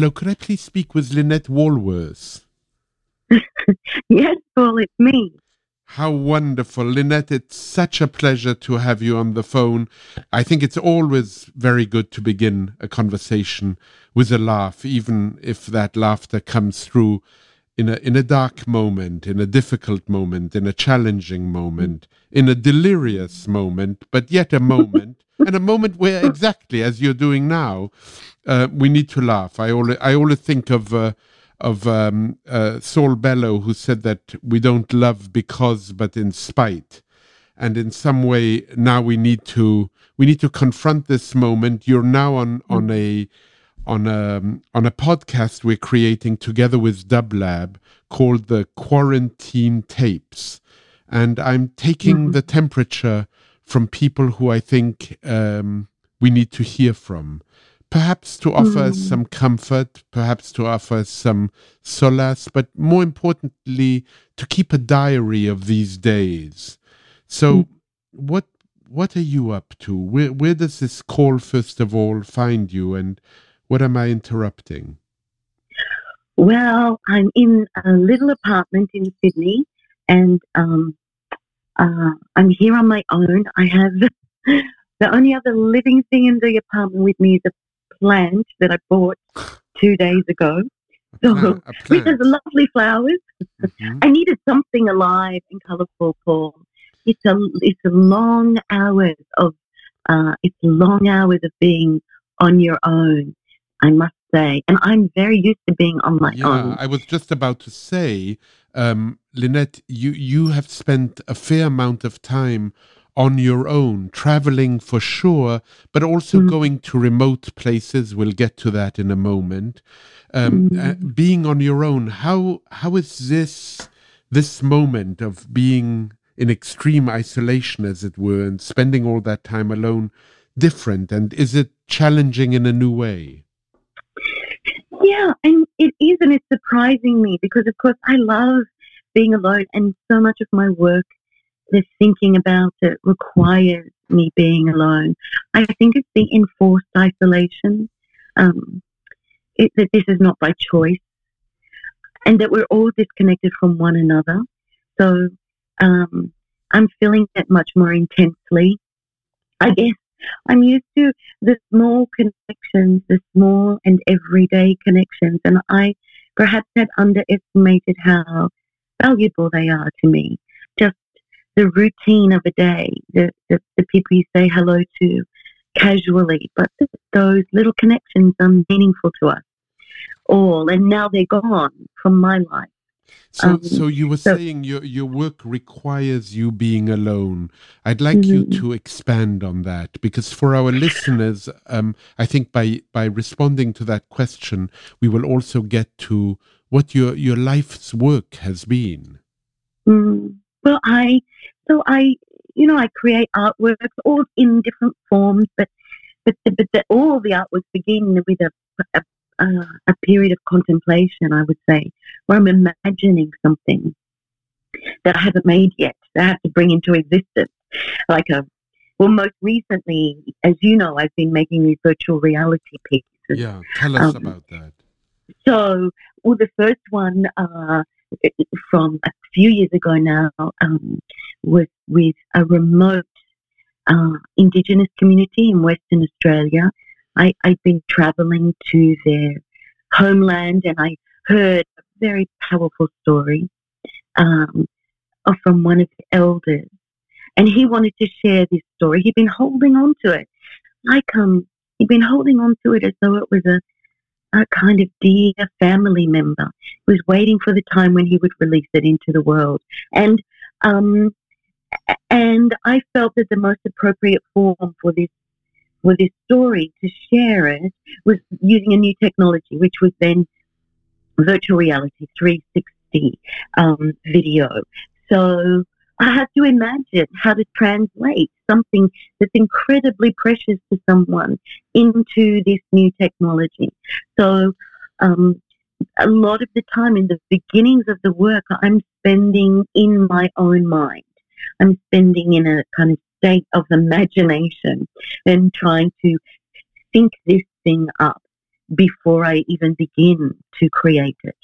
Hello? Could I please speak with Lynette Wallworth? Yes, Paul, it's me. How wonderful. Lynette, it's such a pleasure to have you on the phone. I think it's always very good to begin a conversation with a laugh, even if that laughter comes through in a, in a dark moment, in a difficult moment, in a challenging moment, in a delirious moment, but yet a moment, and a moment where, exactly as you're doing now, uh, we need to laugh. I always, I always think of. Uh, of um, uh, Saul Bellow, who said that we don't love because, but in spite. And in some way, now we need to we need to confront this moment. You're now on on a on a on a podcast we're creating together with Dublab called the Quarantine Tapes, and I'm taking the temperature from people who I think um, we need to hear from perhaps to offer us some comfort, perhaps to offer us some solace, but more importantly, to keep a diary of these days. So, what what are you up to? Where where does this call first of all find you, and what am I interrupting? Well, I'm in a little apartment in Sydney and um, uh, I'm here on my own. I have the only other living thing in the apartment with me is a plant that I bought two days ago. So, plant- a which has lovely flowers. Mhm. I needed something alive and colourful, Paul. It's a it's a long hours of uh, it's long hours of being on your own. I must say, and I'm very used to being on my Yeah, own. I was just about to say, um, Lynette, you you have spent a fair amount of time on your own, traveling for sure, but also Mm. going to remote places. We'll get to that in a moment. Um, uh, Mm. being on your own, how how is this this moment of being in extreme isolation, as it were, and spending all that time alone different? And is it challenging in a new way? Yeah, and it is, and it's surprising me because, of course, I love being alone, and so much of my work, the thinking about it requires me being alone. I think it's the enforced isolation, um, it, that this is not by choice, and that we're all disconnected from one another. So um, I'm feeling that much more intensely. I guess I'm used to the small connections, the small and everyday connections, and I perhaps had underestimated how valuable they are to me. Just the routine of a day, the, the, the people you say hello to casually, but those little connections are meaningful to us all, and now they're gone from my life. So, Um, so you were so- saying your your work requires you being alone. I'd like you Mhm. to expand on that because for our listeners, um, I think by by responding to that question, we will also get to what your your life's work has been. Mm. Well, I so I you know I create artworks all in different forms, but but the, but the, all the artworks begin with a a, a a period of contemplation. I would say where I'm imagining something that I haven't made yet that I have to bring into existence, like a. Well, most recently, as you know, I've been making these virtual reality pieces. Yeah, tell us Um, about that. So, well, the first one uh, from a few years ago now um, was with a remote uh, Indigenous community in Western Australia. I, I'd been travelling to their homeland and I heard a very powerful story um, from one of the elders. And he wanted to share this story. He'd been holding on to it. Like, um, he'd been holding on to it as though it was a a kind of dear family member who was waiting for the time when he would release it into the world. And um, and I felt that the most appropriate form for this for this story to share it was using a new technology, which was then virtual reality 360 um, video. So I had to imagine how to translate something that's incredibly precious to someone into this new technology. So, um, a lot of the time in the beginnings of the work, I'm spending in my own mind. I'm spending in a kind of state of imagination and trying to think this thing up before I even begin to create it.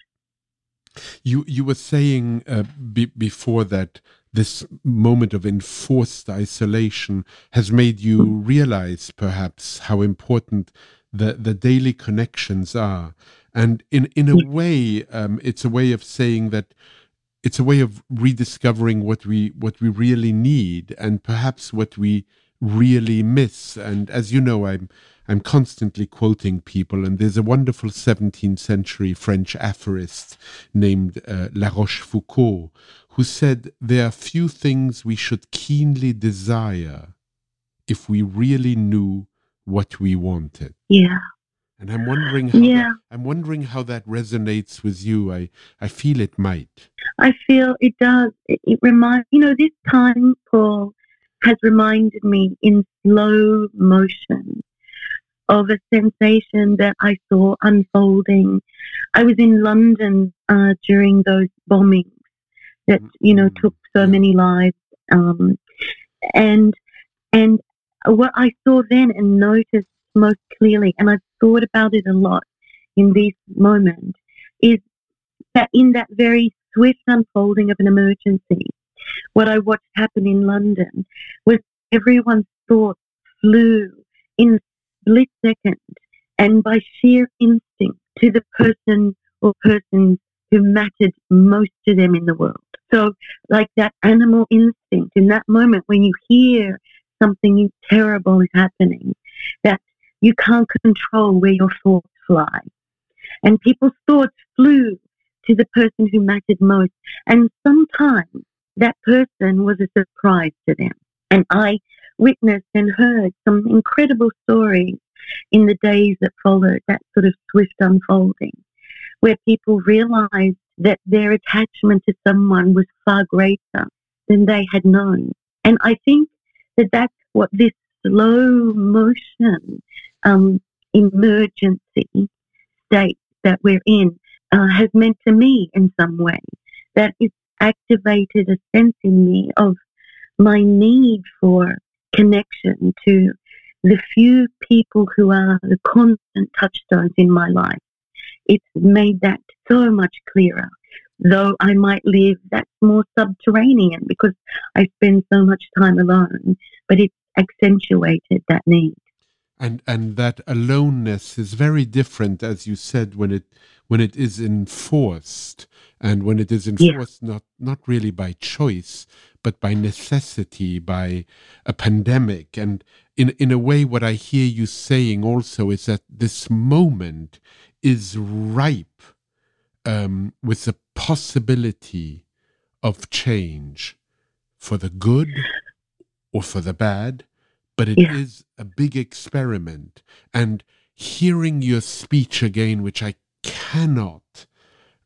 You you were saying uh, be, before that this moment of enforced isolation has made you realize perhaps how important the the daily connections are and in in a way um, it's a way of saying that it's a way of rediscovering what we what we really need and perhaps what we really miss. And as you know i'm i'm constantly quoting people and there's a wonderful 17th century french aphorist named uh, la rochefoucauld who said there are few things we should keenly desire if we really knew what we wanted. Yeah and i'm wondering how yeah. that, i'm wondering how that resonates with you i i feel it might i feel it does it, it reminds you know this time paul has reminded me in slow motion of a sensation that I saw unfolding. I was in London uh, during those bombings that you know took so many lives, um, and and what I saw then and noticed most clearly, and I've thought about it a lot in this moment is that in that very swift unfolding of an emergency, what I watched happen in London was everyone's thoughts flew in split second and by sheer instinct to the person or persons who mattered most to them in the world. So, like that animal instinct in that moment when you hear something terrible is happening, that you can't control where your thoughts fly. And people's thoughts flew to the person who mattered most. And sometimes that person was a surprise to them. And I witnessed and heard some incredible stories in the days that followed that sort of swift unfolding, where people realized that their attachment to someone was far greater than they had known. And I think that that's what this slow motion um, emergency state that we're in uh, has meant to me in some way. That it's activated a sense in me of my need for connection to the few people who are the constant touchstones in my life. It's made that so much clearer. Though I might live, that's more subterranean because I spend so much time alone, but it's accentuated that need. And and that aloneness is very different, as you said, when it when it is enforced and when it is enforced yeah. not not really by choice but by necessity by a pandemic and in in a way what i hear you saying also is that this moment is ripe um, with the possibility of change for the good or for the bad but it yeah. is a big experiment and hearing your speech again which i cannot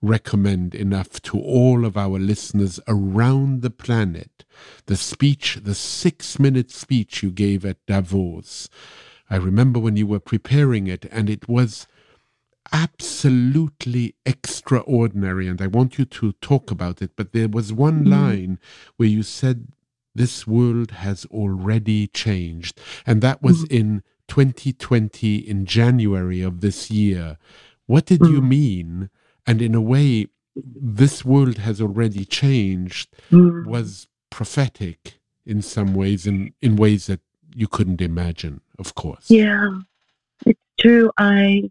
recommend enough to all of our listeners around the planet the speech, the six minute speech you gave at Davos. I remember when you were preparing it, and it was absolutely extraordinary. And I want you to talk about it. But there was one mm. line where you said, This world has already changed. And that was mm. in 2020, in January of this year. What did mm. you mean? And in a way, this world has already changed mm. was prophetic in some ways, in, in ways that you couldn't imagine, of course. Yeah, it's true. I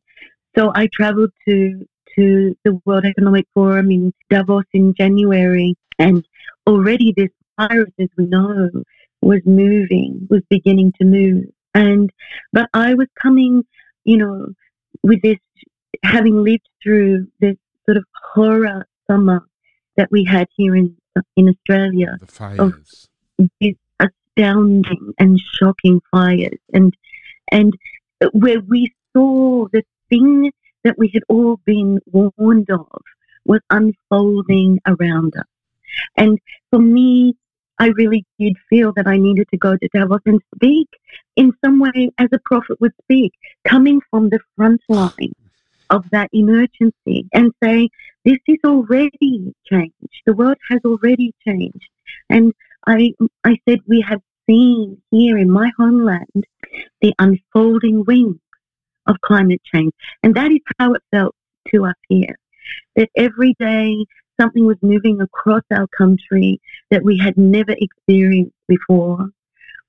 so I traveled to to the World Economic Forum in Davos in January, and already this virus, as we know, was moving, was beginning to move. And but I was coming, you know, with this having lived through this sort of horror summer that we had here in in Australia, the fires, these astounding and shocking fires, and and where we saw the thing that we had all been warned of was unfolding around us. And for me, I really did feel that I needed to go to Davos and speak in some way as a prophet would speak, coming from the front ah. line of that emergency and say, this is already changed. The world has already changed. And I, I said, we have seen here in my homeland the unfolding wings of climate change. And that is how it felt to us here. That every day something was moving across our country that we had never experienced before,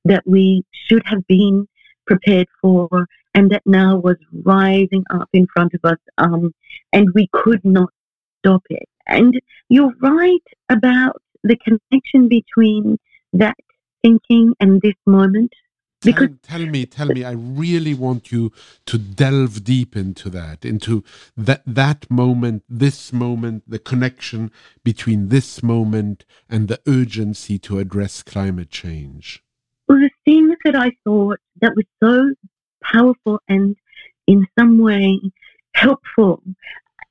that we should have been prepared for, and that now was rising up in front of us, um, and we could not stop it. And you're right about the connection between that thinking and this moment. Because tell, tell, me, tell me, I really want you to delve deep into that, into that that moment, this moment, the connection between this moment and the urgency to address climate change. Well, the thing that I thought that was so powerful and in some way helpful,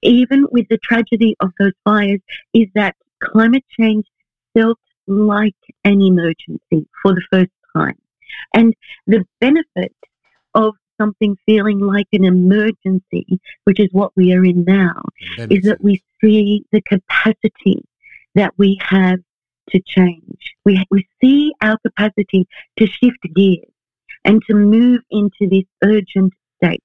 even with the tragedy of those fires, is that climate change felt like an emergency for the first time. And the benefit of something feeling like an emergency, which is what we are in now, is that we see the capacity that we have to change. We, we see our capacity to shift gears and to move into this urgent state.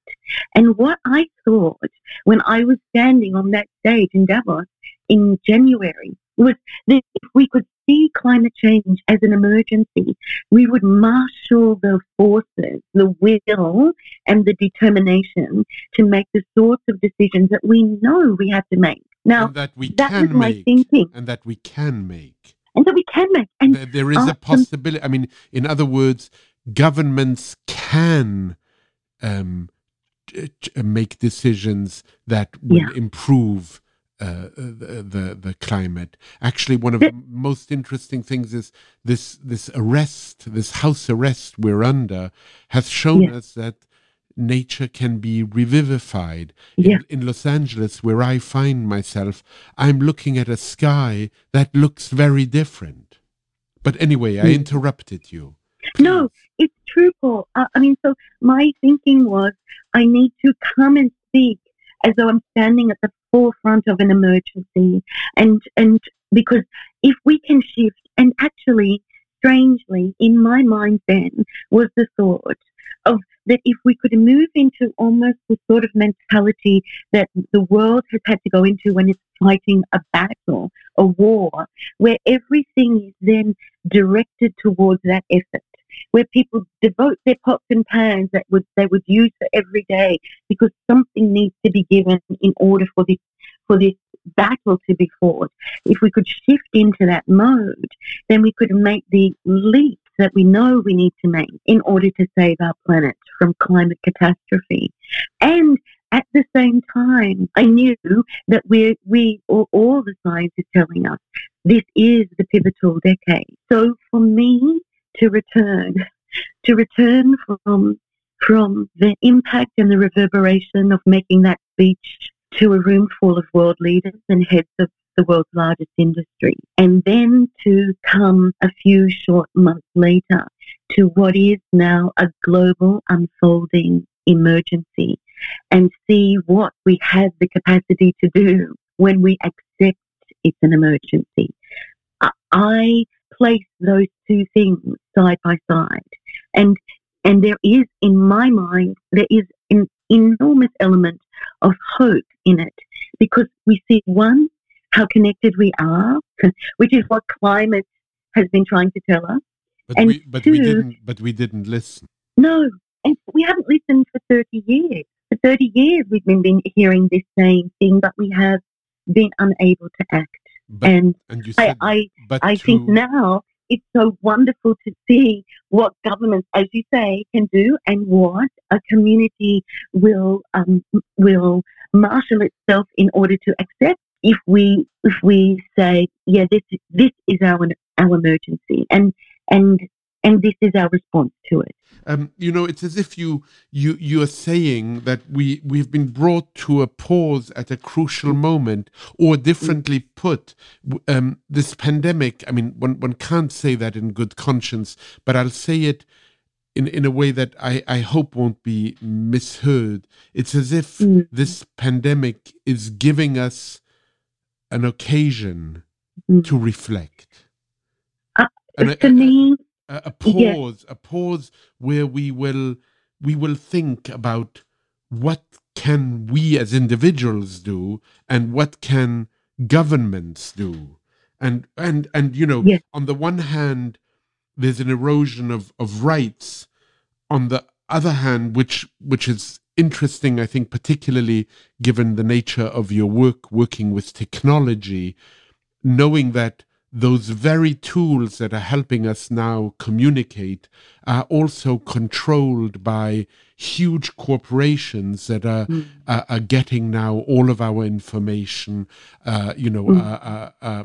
And what I thought when I was standing on that stage in Davos in January was that if we could see climate change as an emergency, we would marshal the forces, the will, and the determination to make the sorts of decisions that we know we have to make. Now, and that we that can was my make, thinking. and that we can make, and that we can make. And there, there is a possibility. I mean, in other words, governments can um, make decisions that will yeah. improve uh, the, the, the climate. Actually, one of the most interesting things is this this arrest, this house arrest we're under, has shown yeah. us that nature can be revivified. Yeah. In, in, Los Angeles, where I find myself, I'm looking at a sky that looks very different. But anyway, I interrupted you. No, it's true, Paul. Uh, I mean, so my thinking was I need to come and speak as though I'm standing at the forefront of an emergency. And, and because if we can shift, and actually, strangely, in my mind then was the thought of that if we could move into almost the sort of mentality that the world has had to go into when it's fighting a battle, a war, where everything is then directed towards that effort where people devote their pots and pans that would they would use for every day because something needs to be given in order for this for this battle to be fought. If we could shift into that mode, then we could make the leaps that we know we need to make in order to save our planet from climate catastrophe. And at the same time, I knew that we, we, all, all the science is telling us this is the pivotal decade. So for me, to return, to return from from the impact and the reverberation of making that speech to a room full of world leaders and heads of the world's largest industry. And then to come a few short months later to what is now a global unfolding emergency and see what we have the capacity to do when we accept it's an emergency. I place those two things side by side. And and there is, in my mind, there is an enormous element of hope in it because we see one, how connected we are, which is what climate has been trying to tell us. But and we, but two, we didn't. But we didn't listen. No, and we haven't listened for thirty years. For thirty years, we've been, been hearing this same thing, but we have been unable to act. But, and, and said, I, I, I to... think now it's so wonderful to see what governments, as you say, can do and what a community will um, will marshal itself in order to accept if we if we say, yeah, this this is our our emergency, and and and this is our response to it. Um, you know, it's as if you you you are saying that we we've been brought to a pause at a crucial moment, or differently put, um, this pandemic. I mean, one one can't say that in good conscience, but I'll say it in in a way that I I hope won't be misheard. It's as if mm. this pandemic is giving us an occasion mm. to reflect. Uh, and for me, a, a pause, a pause where we will we will think about what can we as individuals do and what can governments do. And and and you know on the one hand there's an erosion of of rights. On the other hand which which is interesting i think particularly given the nature of your work working with technology knowing that those very tools that are helping us now communicate are also controlled by huge corporations that are mm. uh, are getting now all of our information. Uh, you know, mm. uh, uh,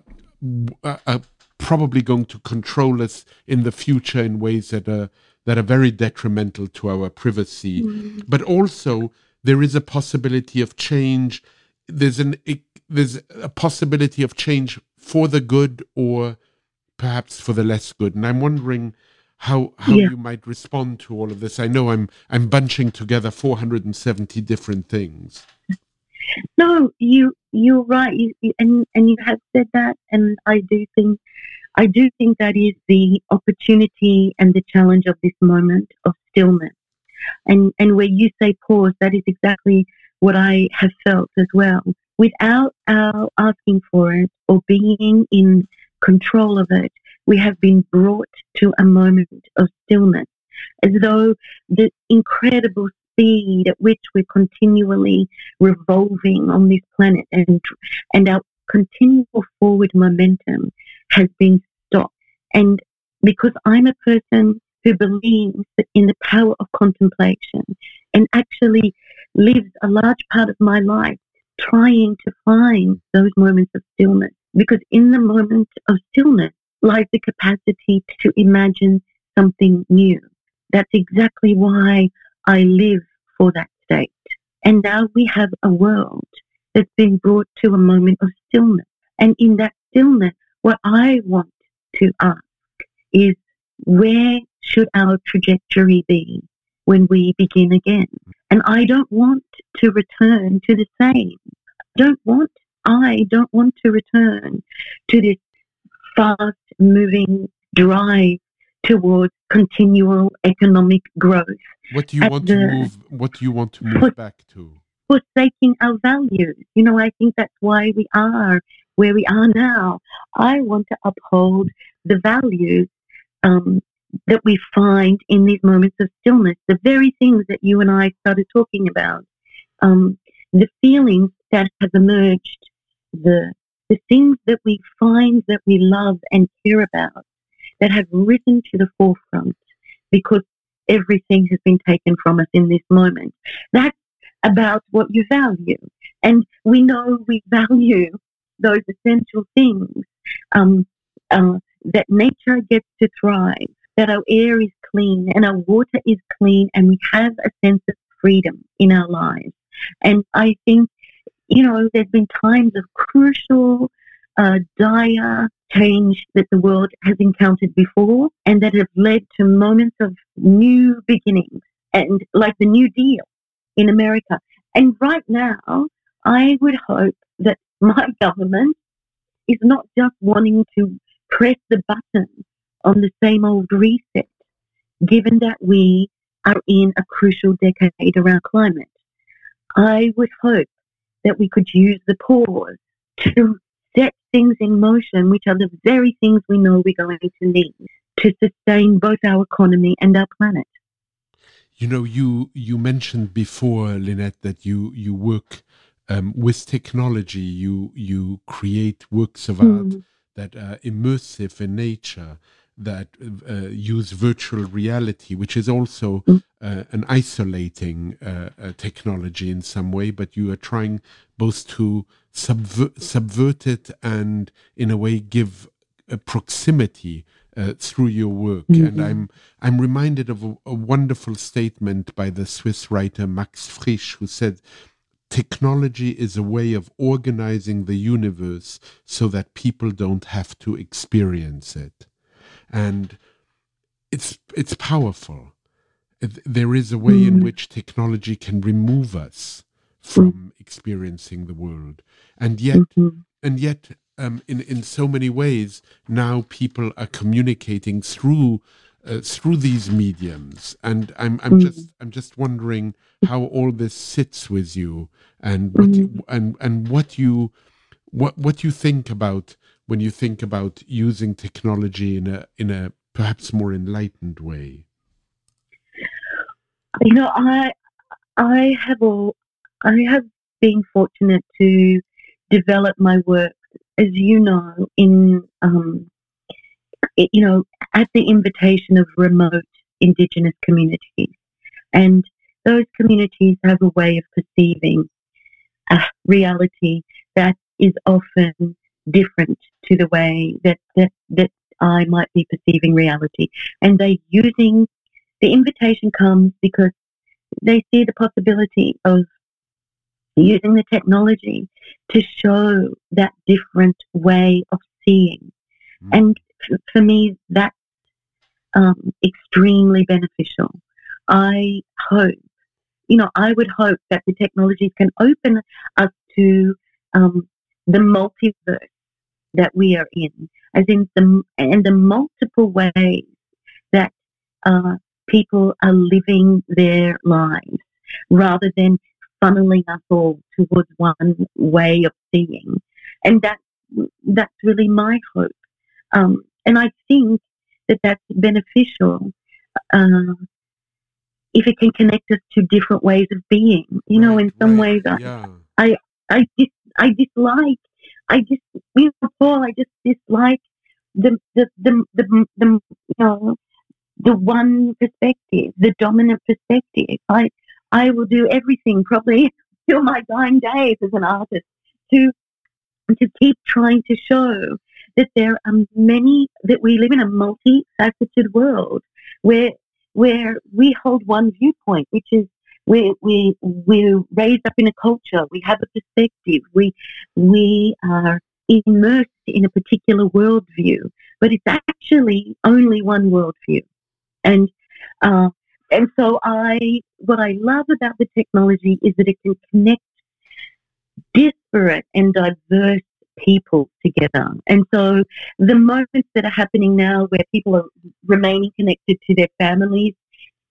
uh, uh probably going to control us in the future in ways that are that are very detrimental to our privacy. Mm. But also, there is a possibility of change. There's an there's a possibility of change for the good or perhaps for the less good. And I'm wondering how how yeah. you might respond to all of this. I know I'm I'm bunching together 470 different things. No, you you're right, you, and and you have said that, and I do think I do think that is the opportunity and the challenge of this moment of stillness. And and where you say pause, that is exactly what I have felt as well without our asking for it or being in control of it, we have been brought to a moment of stillness, as though the incredible speed at which we're continually revolving on this planet and and our continual forward momentum has been stopped. And because I'm a person who believes in the power of contemplation and actually lives a large part of my life trying to find those moments of stillness because in the moment of stillness lies the capacity to imagine something new. That's exactly why I live for that state. And now we have a world that's been brought to a moment of stillness. And in that stillness, what I want to ask is where should our trajectory be when we begin again? And I don't want to return to the same. Don't want, I don't want to return to this fast moving drive towards continual economic growth. What do you want the, to move? What do you want to move for, back to? Forsaking our values. You know, I think that's why we are where we are now. I want to uphold the values um, that we find in these moments of stillness, the very things that you and I started talking about, um, the feelings that have emerged, the the things that we find that we love and care about that have risen to the forefront because everything has been taken from us in this moment. That's about what you value. And we know we value those essential things um, uh, that nature gets to thrive, that our air is clean and our water is clean, and we have a sense of freedom in our lives. And I think, you know, there's been times of crucial, uh, dire change that the world has encountered before and that have led to moments of new beginnings and like the New Deal in America. And right now, I would hope that my government is not just wanting to press the button on the same old reset, given that we are in a crucial decade around climate. I would hope that we could use the pause to set things in motion, which are the very things we know we're going to need to sustain both our economy and our planet. You know, you you mentioned before, Lynette, that you you work um, with technology. You you create works of art mm. that are immersive in nature. That uh, use virtual reality, which is also Mm. uh, an isolating uh, uh, technology in some way, but you are trying both to subver- subvert it and, in a way, give a proximity uh, through your work. And Mhm. I'm I'm reminded of a, a wonderful statement by the Swiss writer Max Frisch, who said, "Technology is a way of organizing the universe so that people don't have to experience it." And it's it's powerful. There is a way in Mm. which technology can remove us from experiencing the world, and yet Mhm. and yet um, in in so many ways now people are communicating through uh, through these mediums and i'm i'm Mm. just i'm just wondering how all this sits with you and what you, and and what you what what you think about when you think about using technology in a in a perhaps more enlightened way? You know, I I have all I have been fortunate to develop my work, as you know, in um, it, you know, at the invitation of remote Indigenous communities, and those communities have a way of perceiving a reality that is often different to the way that that that I might be perceiving reality, and they using the invitation comes because they see the possibility of using the technology to show that different way of seeing. Mm. And f- for me, that's um, extremely beneficial. I hope, you know, I would hope that the technologies can open us to um, the multiverse that we are in, as in the and the multiple ways that uh, people are living their lives, rather than funneling us all towards one way of seeing, and that that's really my hope. Um, and I think that that's beneficial uh, if it can connect us to different ways of being. You know, in some right, ways, I, yeah I dis, I dislike, I just, you know, Paul, I just dislike the, the, the, the, the, you know, the one perspective, the dominant perspective. I, I will do everything probably till my dying days as an artist to, to keep trying to show that there are many, that we live in a multifaceted world where, where we hold one viewpoint, which is we we we're raised up in a culture. We have a perspective. We we are immersed in a particular worldview, but it's actually only one worldview. And uh, and so I what I love about the technology is that it can connect disparate and diverse people together. And so the moments that are happening now where people are remaining connected to their families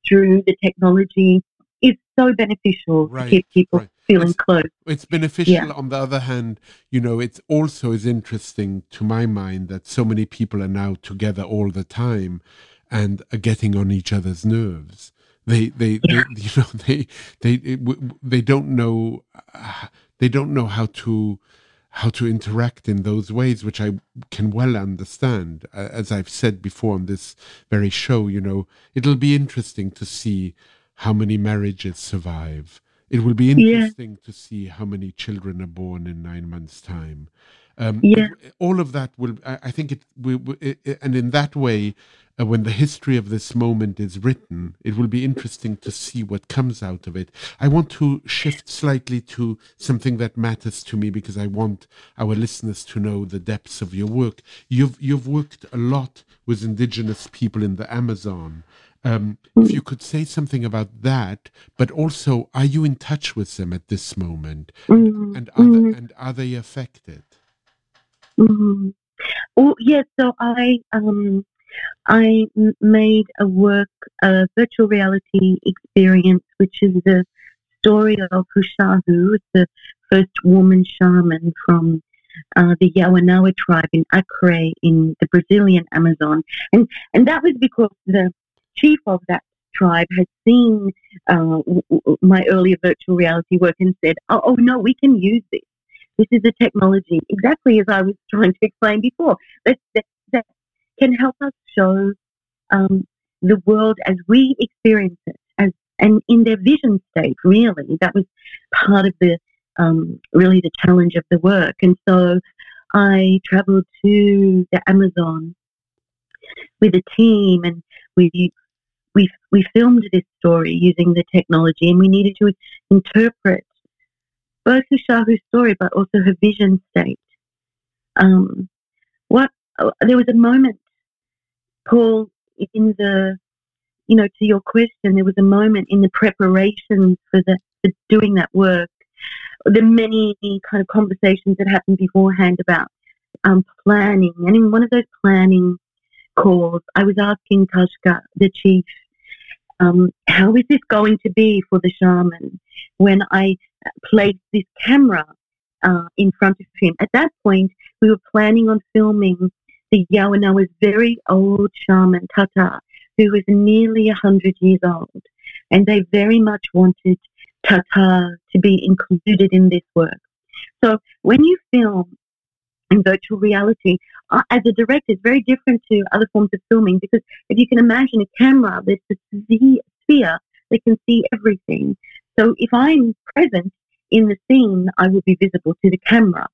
through the technology is so beneficial Right, to keep people right. feeling It's- close. it's beneficial Yeah. on the other hand you know it also is interesting to my mind that so many people are now together all the time and are getting on each other's nerves they they, Yeah. they you know they they it w- w- they don't know uh, they don't know how to how to interact in those ways which i can well understand as i've said before on this very show you know it'll be interesting to see how many marriages survive it will be Yeah. interesting to see how many children are born in nine months' time. Um, Yeah. all of that will, I, I think, it, we, we, it, and in that way, uh, when the history of this moment is written, it will be interesting to see what comes out of it. I want to shift slightly to something that matters to me because I want our listeners to know the depths of your work. You've you've worked a lot with indigenous people in the Amazon. Um, if you could say something about that, but also, are you in touch with them at this moment, Mm, and are they, and are they affected? mm. Oh yes, so I um I made a work, a virtual reality experience, which is the story of Hushahu, the first woman shaman from uh, the Yawanawa tribe in Acre in the Brazilian Amazon, and and that was because the chief of that tribe had seen uh, my earlier virtual reality work and said, "Oh, oh no, we can use this. This is a technology exactly as I was trying to explain before. That that, that can help us show um, the world as we experience it, as and in their vision state. Really, that was part of the um, really the challenge of the work. And so I traveled to the Amazon with a team, and we we we filmed this story using the technology, and we needed to interpret both Hushahu's story, but also her vision state. Um, what there was a moment, Paul, in the you know to your question, there was a moment in the preparation for the for doing that work the many kind of conversations that happened beforehand about um, planning. And in one of those planning calls, I was asking Tashka, the chief, um, how is this going to be for the shaman when I placed this camera uh, in front of him? At that point, we were planning on filming the Yawanawa's very old shaman, Tata, who was nearly 100 years old. And they very much wanted Tata to be included in this work. So when you film in virtual reality, as a director, it's very different to other forms of filming because if you can imagine a camera, there's a sphere that can see everything. So if I'm present in the scene, I will be visible to the camera,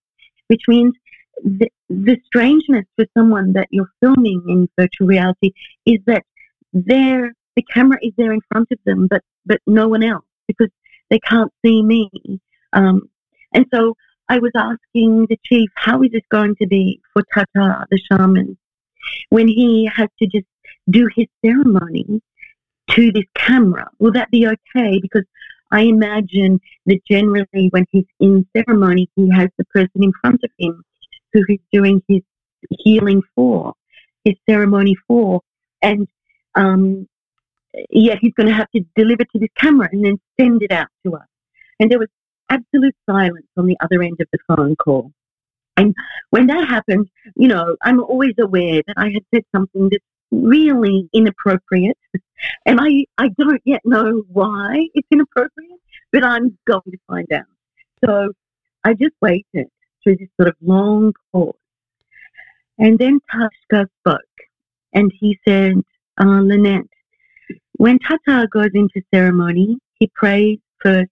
which means the, the strangeness for someone that you're filming in virtual reality is that there the camera is there in front of them, but but no one else because they can't see me. Um, and so I was asking the chief, how is this going to be for Tata, the shaman, when he has to just do his ceremony to this camera? Will that be okay? Because I imagine that generally when he's in ceremony, he has the person in front of him who he's doing his healing for, his ceremony for. And um, yet he's going to have to deliver to this camera and then send it out to us. And there was absolute silence on the other end of the phone call. And when that happened, you know, I'm always aware that I had said something that's really inappropriate. And I, I don't yet know why it's inappropriate, but I'm going to find out. So I just waited through this sort of long pause. And then Tashka spoke and he said, uh, Lynette, when Tata goes into ceremony, he prays first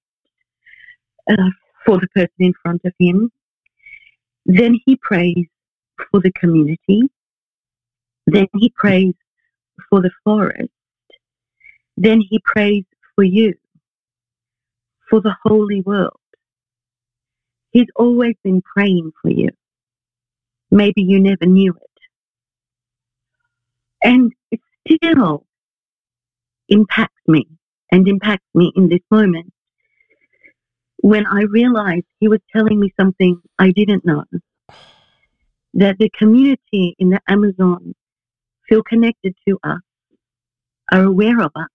uh, for the person in front of him. Then he prays for the community. Then he prays for the forest. Then he prays for you, for the holy world. He's always been praying for you. Maybe you never knew it. And it still, impacts me and impacts me in this moment. When I realized he was telling me something I didn't know, that the community in the Amazon feel connected to us, are aware of us,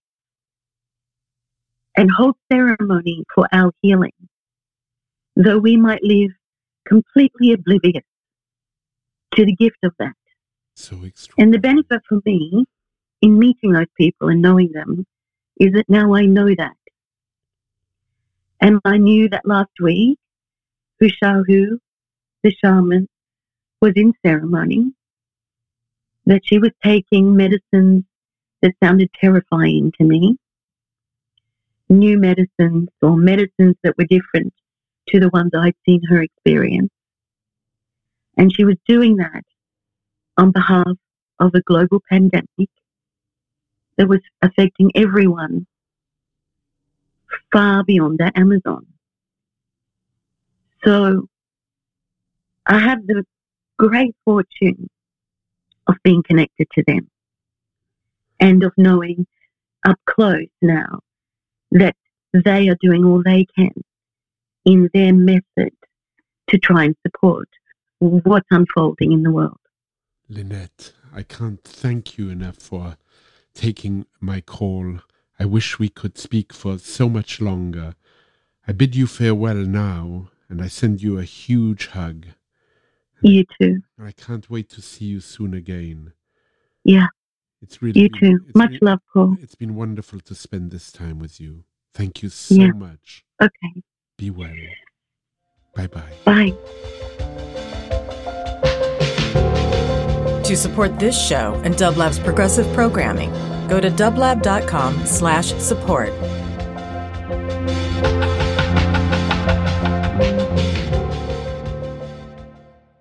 and hold ceremony for our healing, though we might live completely oblivious to the gift of that. So and the benefit for me in meeting those people and knowing them is that now I know that. And I knew that last week, Hushahu, the shaman, was in ceremony, that she was taking medicines that sounded terrifying to me, new medicines or medicines that were different to the ones I'd seen her experience. And she was doing that on behalf of a global pandemic that was affecting everyone far beyond the Amazon. So I have the great fortune of being connected to them and of knowing up close now that they are doing all they can in their method to try and support what's unfolding in the world. Lynette, I can't thank you enough for taking my call. I wish we could speak for so much longer. I bid you farewell now, and I send you a huge hug. You too. I can't wait to see you soon again. Yeah. It's really you been, too. Much been, love, Paul. It's been wonderful to spend this time with you. Thank you so yeah. much. Okay. Be well. Bye bye. Bye. To support this show and Dublab's progressive programming, go to dublab.com slash support.